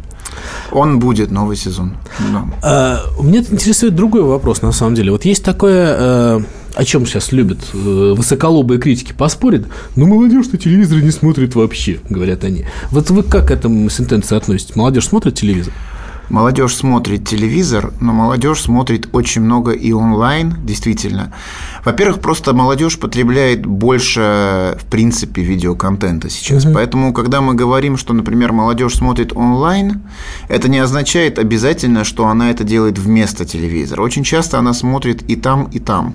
Он будет новый сезон. Да. А, Меня интересует другой вопрос, на самом деле. Вот есть такое, э, о чем сейчас любят э, высоколобые критики поспорить, но молодежь-то телевизор не смотрит вообще, говорят они. Вот вы как к этому сентенции относитесь? Молодежь смотрит телевизор? Молодежь смотрит телевизор, но молодежь смотрит очень много и онлайн, действительно. Во-первых, просто молодежь потребляет больше, в принципе, видеоконтента сейчас. Поэтому, когда мы говорим, что, например, молодежь смотрит онлайн, это не означает обязательно, что она это делает вместо телевизора. Очень часто она смотрит и там, и там.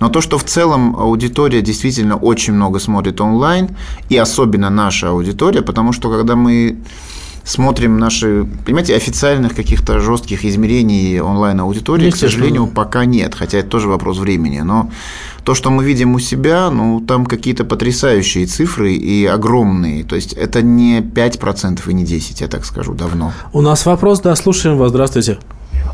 Но то, что в целом аудитория действительно очень много смотрит онлайн, и особенно наша аудитория, потому что когда мы смотрим наши, понимаете, официальных каких-то жестких измерений онлайн-аудитории, к сожалению, пока нет, хотя это тоже вопрос времени. Но то, что мы видим у себя, ну, там какие-то потрясающие цифры и огромные. То есть это не 5% и не 10%, я так скажу, давно. У нас вопрос, да, слушаем вас. Здравствуйте.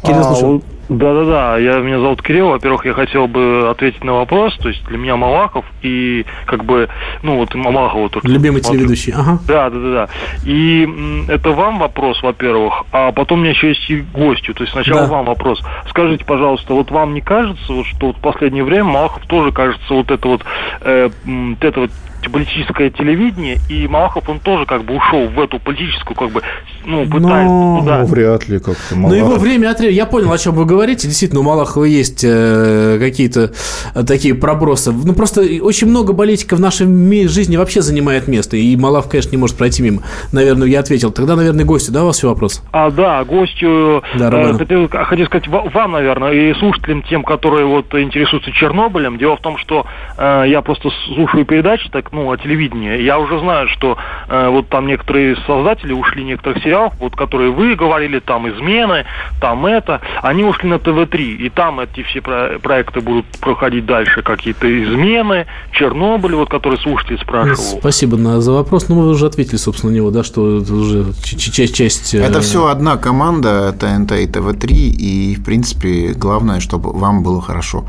Кирилл, А, слушаем. у- Да-да-да, я, меня зовут Кирилл. Во-первых, я хотел бы ответить на вопрос. То есть для меня Малахов и как бы, ну вот Малахова только Любимый смотрю. телеведущий. Ага. Да, да, да, да. И это вам вопрос, во-первых, а потом у меня еще есть и гостю. То есть сначала Да. вам вопрос. Скажите, пожалуйста, вот вам не кажется, вот, что вот в последнее время Малахов тоже кажется вот это вот, э, м, вот вот политическое телевидение, и Малахов, он тоже как бы ушел в эту политическую, как бы, ну, пытается Но- туда. Ну, вряд ли как-то. Но его Малахов. время от. Я понял, о чем вы говорите. Действительно, у Малахова есть э, какие-то э, такие пробросы. Ну, просто очень много политиков в нашей жизни вообще занимает место. И Малахов, конечно, не может пройти мимо. Наверное, я ответил. Тогда, наверное, гостю, да, у вас все вопрос? А, да, гостю, Да, э, Роман. хотел, хотел сказать ва- вам, наверное, и слушателям, тем, которые вот интересуются Чернобылем. Дело в том, что э, я просто слушаю передачи, так, ну, о телевидении. Я уже знаю, что э, вот там некоторые создатели ушли некоторых сериалов, вот которые вы говорили, там «Измены», там это, они ушли на ТВ-3, и там эти все про- проекты будут проходить дальше, какие-то «Измены», «Чернобыль», вот который слушатель спрашивал. Спасибо на, за вопрос. Ну, вы уже ответили, собственно, на него, да, что это уже часть... часть э, Это все одна команда ТНТ и ТВ-3, и, в принципе, главное, чтобы вам было хорошо.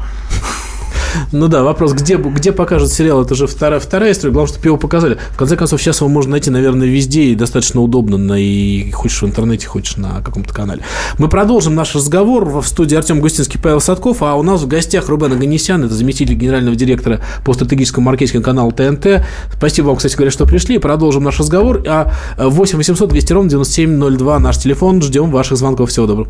Ну да, вопрос, где, где покажут сериал, это же вторая, вторая история. Главное, чтобы его показали. В конце концов, сейчас его можно найти, наверное, везде и достаточно удобно. На, и хочешь в интернете, хочешь на каком-то канале. Мы продолжим наш разговор в студии Артем Густинский, Павел Садков, а у нас в гостях Рубен Аганесян, это заместитель генерального директора по стратегическому маркетингу канала ТНТ. Спасибо вам, кстати говоря, что пришли. Продолжим наш разговор. А 8 800 200 ровно 9702 наш телефон. Ждем ваших звонков. Всего доброго.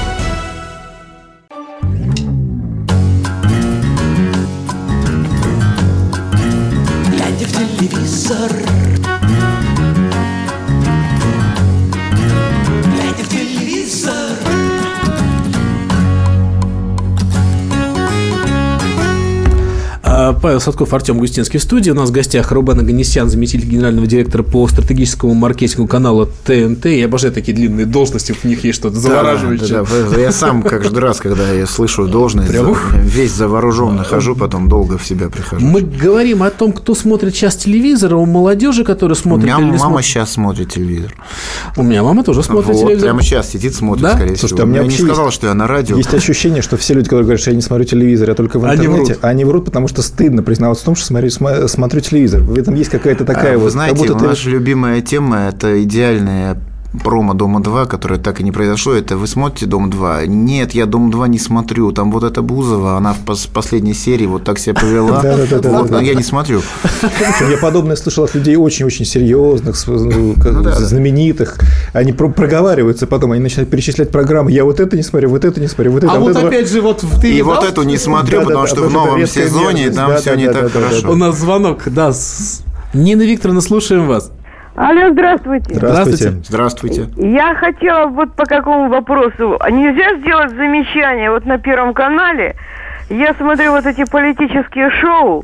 Павел Садков, Артем Густинский в студии. У нас в гостях Рубен Аганесян, заместитель генерального директора по стратегическому маркетингу канала ТНТ. Я обожаю такие длинные должности, в них есть что-то завораживающее. Да, да, да. Я сам каждый раз, когда я слышу должность, Прям, ух. весь завороженно хожу, потом долго в себя прихожу. Мы говорим о том, кто смотрит сейчас телевизор, а у молодежи, которая У смотрит меня или не мама смотрит. сейчас смотрит телевизор. У меня мама тоже смотрит Вот, телевизор. Прямо сейчас сидит, смотрит, Да? скорее Слушайте, всего. а у меня я не сказал, есть- что я на радио. Есть ощущение, что все люди, которые говорят, что я не смотрю телевизор, я только в Они интернете, врут. они врут, потому что стыдно признаваться в том, что смотрю, смотрю телевизор. В этом есть какая-то такая А, вот... Вы знаете, как будто ты- наша любимая тема – это идеальная промо «Дома-2», которое так и не произошло, это вы смотрите «Дом-2». Нет, я «Дом-2» не смотрю. Там вот эта Бузова, она в пос- последней серии вот так себя повела. Вот, но я не смотрю. Я подобное слышал от людей очень-очень серьезных, ну, Ну знаменитых. Они про- проговариваются потом, они начинают перечислять программы. Я вот это не смотрю, вот это не смотрю, вот это. А вот опять же, вот ты И не вот эту не смотрю, потому что в новом сезоне там все не так Да-да-да-да-да. У хорошо. нас звонок, да. Нина Викторовна, слушаем вас. Алло, здравствуйте. Здравствуйте. Здравствуйте. Я хотела вот по какому вопросу. А Нельзя сделать замечание вот на Первом канале? Я смотрю вот эти политические шоу.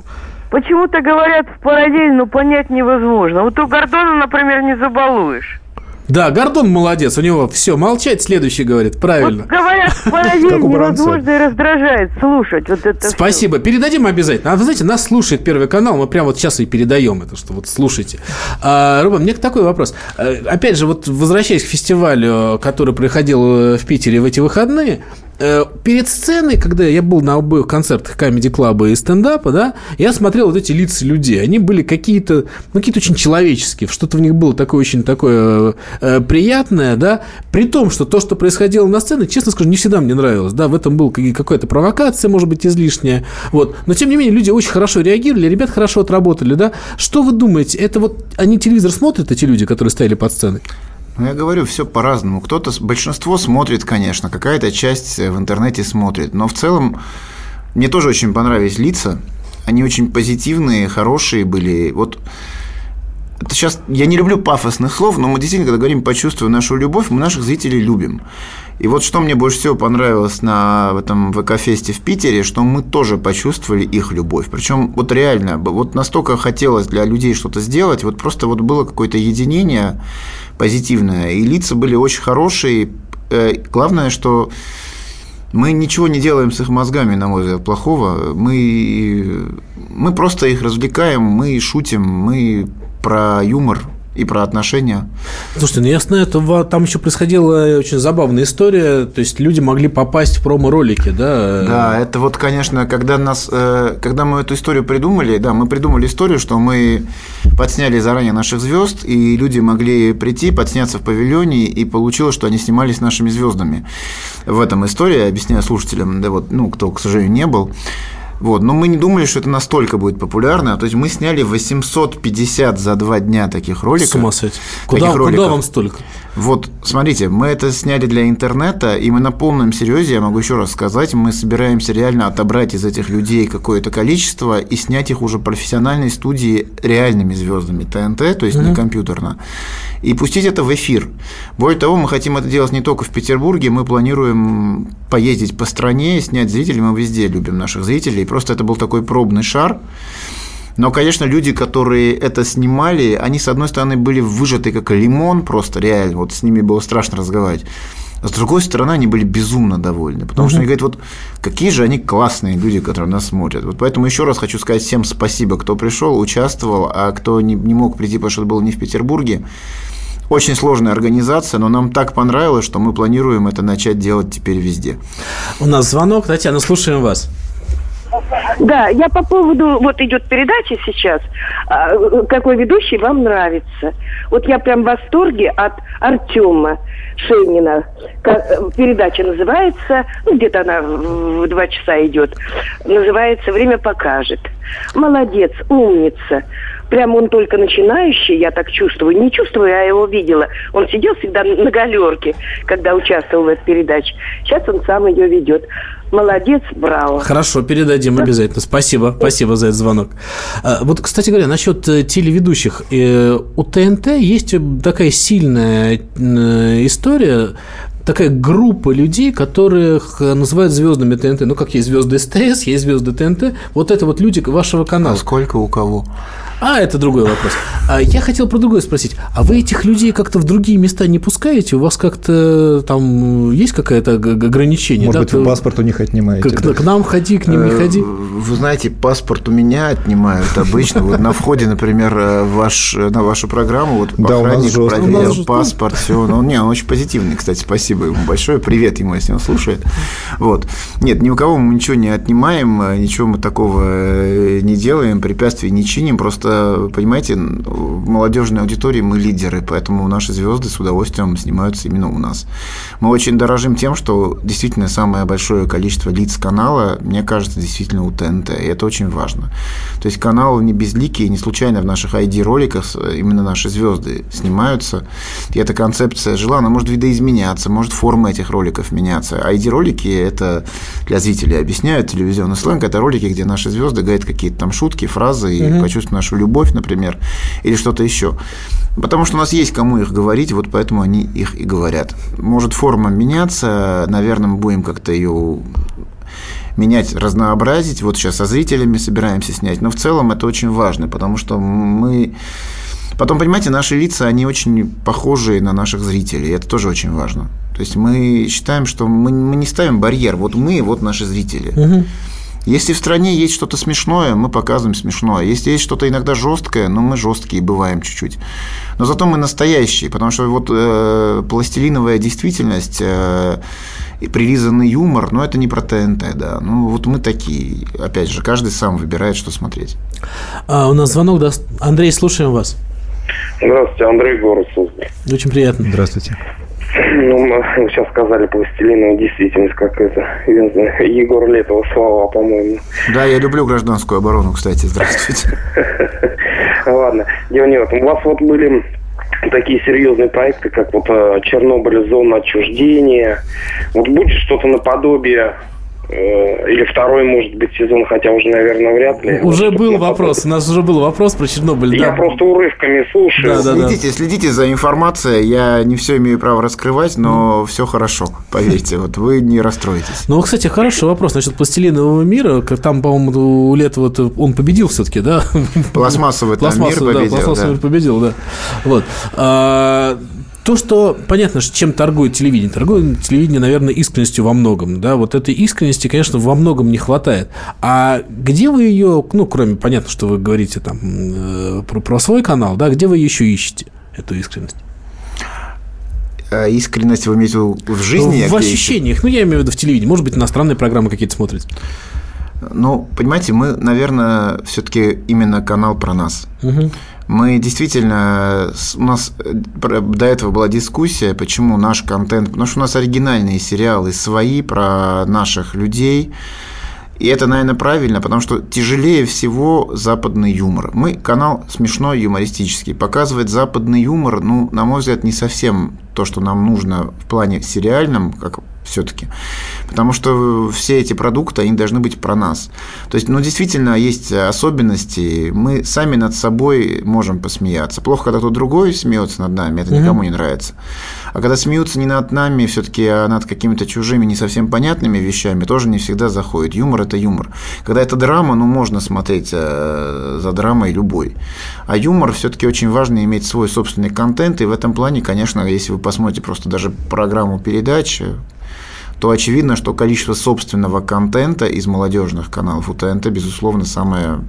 Почему-то говорят в параллель, но понять невозможно. Вот у Гордона, например, не забалуешь. Да, Гордон молодец, у него все, молчать следующий говорит, правильно. Вот говорят Баранца. невозможно и раздражает слушать вот это. Спасибо. Передадим обязательно. А вы знаете, нас слушает Первый канал, мы прямо вот сейчас и передаем это, что вот слушайте. А, Рубен, мне такой вопрос. А, Опять же, вот возвращаясь к фестивалю, который проходил э, в Питере в эти выходные, э, перед сценой, когда я был на обоих концертах Comedy Club и стендапа, да, я смотрел вот эти лица людей. Они были какие-то, ну, какие-то очень человеческие. Что-то в них было такое очень такое э, приятное, да. При том, что то, что происходило на сцене, честно скажу, не всегда мне нравилось. Да, в этом была какая- какая-то провокация, может быть, излишняя. Вот. Но, тем не менее, люди очень хорошо реагировали, ребят хорошо отработали, да. Что вы думаете, это вот они телевизор смотрят, эти люди, которые стояли под сценой? Ну, я говорю, все по-разному. Кто-то, большинство смотрит, конечно, какая-то часть э, в интернете смотрит. Но в целом мне тоже очень понравились лица. Они очень позитивные, хорошие были. Вот это сейчас я не люблю пафосных слов, но мы действительно, когда говорим «почувствуй нашу любовь», мы наших зрителей любим. И вот что мне больше всего понравилось на этом ВК-фесте в Питере, что мы тоже почувствовали их любовь. Причем вот реально, вот настолько хотелось для людей что-то сделать, вот просто вот было какое-то единение позитивное, и лица были очень хорошие. Э, Главное, что мы ничего не делаем с их мозгами, на мой взгляд, плохого. Мы, мы просто их развлекаем, мы шутим, мы про юмор и про отношения. Слушайте, ну ясно, это ва- там еще происходила очень забавная история, то есть люди могли попасть в промо-ролики, да? Да, это вот, конечно, когда нас, э, когда мы эту историю придумали, да, мы придумали историю, что мы подсняли заранее наших звезд, и люди могли прийти, подсняться в павильоне, и получилось, что они снимались нашими звездами. В этом история, объясняю слушателям, да вот, ну, кто, к сожалению, не был. Вот, но мы не думали, что это настолько будет популярно. То есть мы сняли 850 за два дня таких роликов. С ума сойти. Куда, Таких куда роликов. вам столько? Вот, смотрите, мы это сняли для интернета, и мы на полном серьезе, я могу еще раз сказать, мы собираемся реально отобрать из этих людей какое-то количество и снять их уже в профессиональной студии реальными звездами ТНТ, то есть не Мгм. компьютерно, и пустить это в эфир. Более того, мы хотим это делать не только в Петербурге, мы планируем поездить по стране, снять зрителей, мы везде любим наших зрителей, просто это был такой пробный шар. Но, конечно, люди, которые это снимали, они, с одной стороны, были выжаты как лимон, просто реально, вот с ними было страшно разговаривать. А с другой стороны, они были безумно довольны, потому что они говорят, вот какие же они классные люди, которые нас смотрят. Вот поэтому еще раз хочу сказать всем спасибо, кто пришел, участвовал, а кто не, не мог прийти, потому что это было не в Петербурге. Очень сложная организация, но нам так понравилось, что мы планируем это начать делать теперь везде. У нас звонок. Татьяна, слушаем вас. Да, я по поводу, вот идет передача сейчас, а, какой ведущий вам нравится. Вот я прям в восторге от Артема Шейнина. Передача называется, ну где-то она в два часа идет, называется «Время покажет». Молодец, умница. Прям он только начинающий, я так чувствую. Не чувствую, а его видела. Он сидел всегда на галерке, когда участвовал в этой передаче. Сейчас он сам ее ведет. Молодец, браво. Хорошо, передадим обязательно. Спасибо, спасибо за этот звонок. А, Вот, кстати говоря, насчет э, телеведущих. Э, У ТНТ есть такая сильная э, история, такая группа людей, которых э, называют звездами ТНТ. Ну, как есть звезды СТС, есть звезды ТНТ. Вот это вот люди вашего канала. А сколько у кого? А, это другой вопрос. А я хотел про другое спросить. А вы этих людей как-то в другие места не пускаете? У вас как-то там есть какое-то ограничение? Может да? быть, вы паспорт у них отнимаете. к, да? к нам ходи, к ним не Э, ходи. Вы знаете, паспорт у меня отнимают обычно. Вот на входе, например, э, ваш, на вашу программу, вот Да, у нас охранник проверил паспорт, все. Ну, не, он очень позитивный, кстати, спасибо ему большое. Привет ему, если он слушает. Вот. Нет, ни у кого мы ничего не отнимаем, э, ничего мы такого не делаем, препятствий не чиним. Просто, понимаете, в молодежной аудитории мы лидеры, поэтому наши звезды с удовольствием снимаются именно у нас. Мы очень дорожим тем, что действительно самое большое количество лиц канала, мне кажется, действительно у ТНТ, и это очень важно. То есть канал не безликий, не случайно в наших ID-роликах именно наши звезды снимаются, и эта концепция жила, она может видоизменяться, может форма этих роликов меняться. ID-ролики – это для зрителей объясняют, телевизионный сленг – это ролики, где наши звезды говорят какие-то там шутки, фразы, и Мгм. почувствуй нашу любовь, например, или что-то еще. Потому что у нас есть кому их говорить, вот поэтому они их и говорят. Может форма меняться, наверное, мы будем как-то ее менять, разнообразить. Вот сейчас со зрителями собираемся снять. Но в целом это очень важно, потому что мы... Потом, понимаете, наши лица, они очень похожи на наших зрителей. Это тоже очень важно. То есть мы считаем, что мы, мы не ставим барьер. Вот мы, вот наши зрители. Если в стране есть что-то смешное, мы показываем смешное. Если есть что-то иногда жесткое, ну мы жесткие бываем чуть-чуть. Но зато мы настоящие, потому что вот э, пластилиновая действительность, э, и прилизанный юмор, ну это не про ТНТ, да. Ну вот мы такие. Опять же, каждый сам выбирает, что смотреть. А, у нас звонок, да. Андрей, слушаем вас. Здравствуйте, Андрей, город. Очень приятно. Здравствуйте. Ну, мы сейчас сказали пластилиновая действительность, как это, я не знаю, Егор Летова слова, по-моему. Да, я люблю гражданскую оборону, кстати. Здравствуйте. Ладно, дело не в этом. У вас вот были такие серьезные проекты, как вот э, Чернобыль, зона отчуждения. Вот будет что-то наподобие или второй, может быть, сезон, хотя уже, наверное, вряд ли. Уже был вопрос. У нас уже был вопрос про Чернобыль. Я да. просто урывками слушаю. следите, следите за информацией. Я не все имею право раскрывать, но все хорошо. Поверьте, вот вы не расстроитесь. Ну, кстати, хороший вопрос насчет пластилинового мира. Как Там, по-моему, у Летова он победил все-таки, да? Пластмассовый там мир Пластмассовый, да, победил, пластмассовый да. мир победил, да. Вот. А, то, что понятно, чем торгует телевидение. Торгует телевидение, наверное, искренностью во многом. Да? Вот этой искренности, конечно, во многом не хватает. А где вы ее, ну, кроме, понятно, что вы говорите там э, про, про свой канал, да, где вы еще ищете эту искренность? А искренность вы имеете в жизни? В ощущениях. Ну, я имею в виду в телевидении. Может быть, иностранные программы какие-то смотрите. Ну, понимаете, мы, наверное, все-таки именно канал про нас. Мы действительно, у нас э, до этого была дискуссия, почему наш контент, потому что у нас оригинальные сериалы свои про наших людей, и это, наверное, правильно, потому что тяжелее всего западный юмор. Мы канал смешной, юмористический. Показывать западный юмор, ну, на мой взгляд, не совсем то, что нам нужно в плане сериальном, как все-таки. Потому что все эти продукты, они должны быть про нас. То есть, ну, действительно, есть особенности. Мы сами над собой можем посмеяться. Плохо, когда кто-то другой смеется над нами, это никому не нравится. А когда смеются не над нами, все-таки а над какими-то чужими, не совсем понятными вещами, тоже не всегда заходит. Юмор – это юмор. Когда это драма, ну, можно смотреть э, за драмой любой. А юмор все-таки очень важно иметь свой собственный контент, и в этом плане, конечно, если вы посмотрите просто даже программу передач, то очевидно, что количество собственного контента из молодежных каналов у ТНТ, безусловно, самое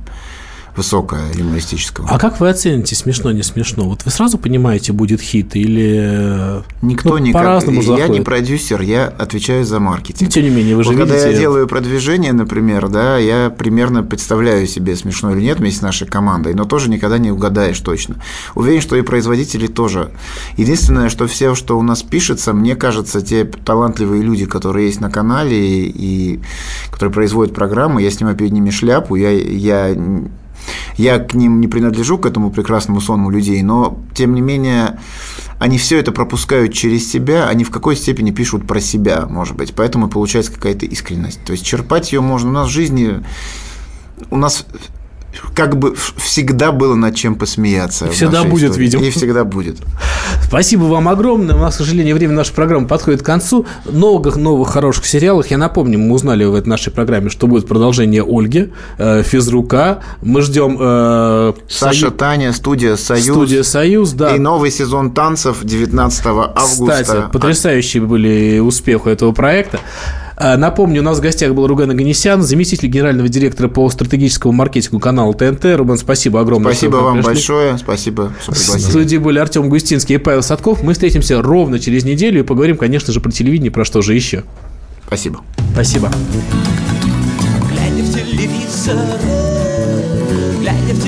высокое юмористического. А как вы оцените, смешно, не смешно? Вот вы сразу понимаете, будет хит или... Никто ну, никак... По-разному Я заходит? не продюсер, я отвечаю за маркетинг. Ну, тем не менее, вы же Вот Когда видите- я делаю продвижение, например, да, я примерно представляю себе, смешно или нет, вместе с нашей командой, но тоже никогда не угадаешь точно. Уверен, что и производители тоже. Единственное, что все, что у нас пишется, мне кажется, те талантливые люди, которые есть на канале и которые производят программы, я снимаю перед ними шляпу, я, я я к ним не принадлежу, к этому прекрасному сонму людей, но, тем не менее, они все это пропускают через себя, они в какой степени пишут про себя, может быть, поэтому получается какая-то искренность. То есть черпать ее можно. У нас в жизни, у нас как бы всегда было над чем посмеяться. И всегда будет, истории. видимо. И всегда будет. Спасибо вам огромное. У нас, к сожалению, время нашей программы подходит к концу. Много новых хороших сериалов. Я напомню, мы узнали в этой нашей программе, что будет продолжение Ольги, э, физрука. Мы ждем... э, Саша Сою- Таня, студия «Союз». Студия «Союз», да. И новый сезон танцев 19 августа. Кстати, потрясающие были успехи этого проекта. А, Напомню, у нас в гостях был Руган Аганесян, заместитель генерального директора по стратегическому маркетингу канала ТНТ. Рубен, спасибо огромное. Спасибо вам пришли. большое. Спасибо, что В пригласили. студии были Артем Густинский и Павел Садков. Мы встретимся ровно через неделю и поговорим, конечно же, про телевидение, про что же еще. Спасибо. Спасибо. Глядя в телевизор, глядя в телевизор,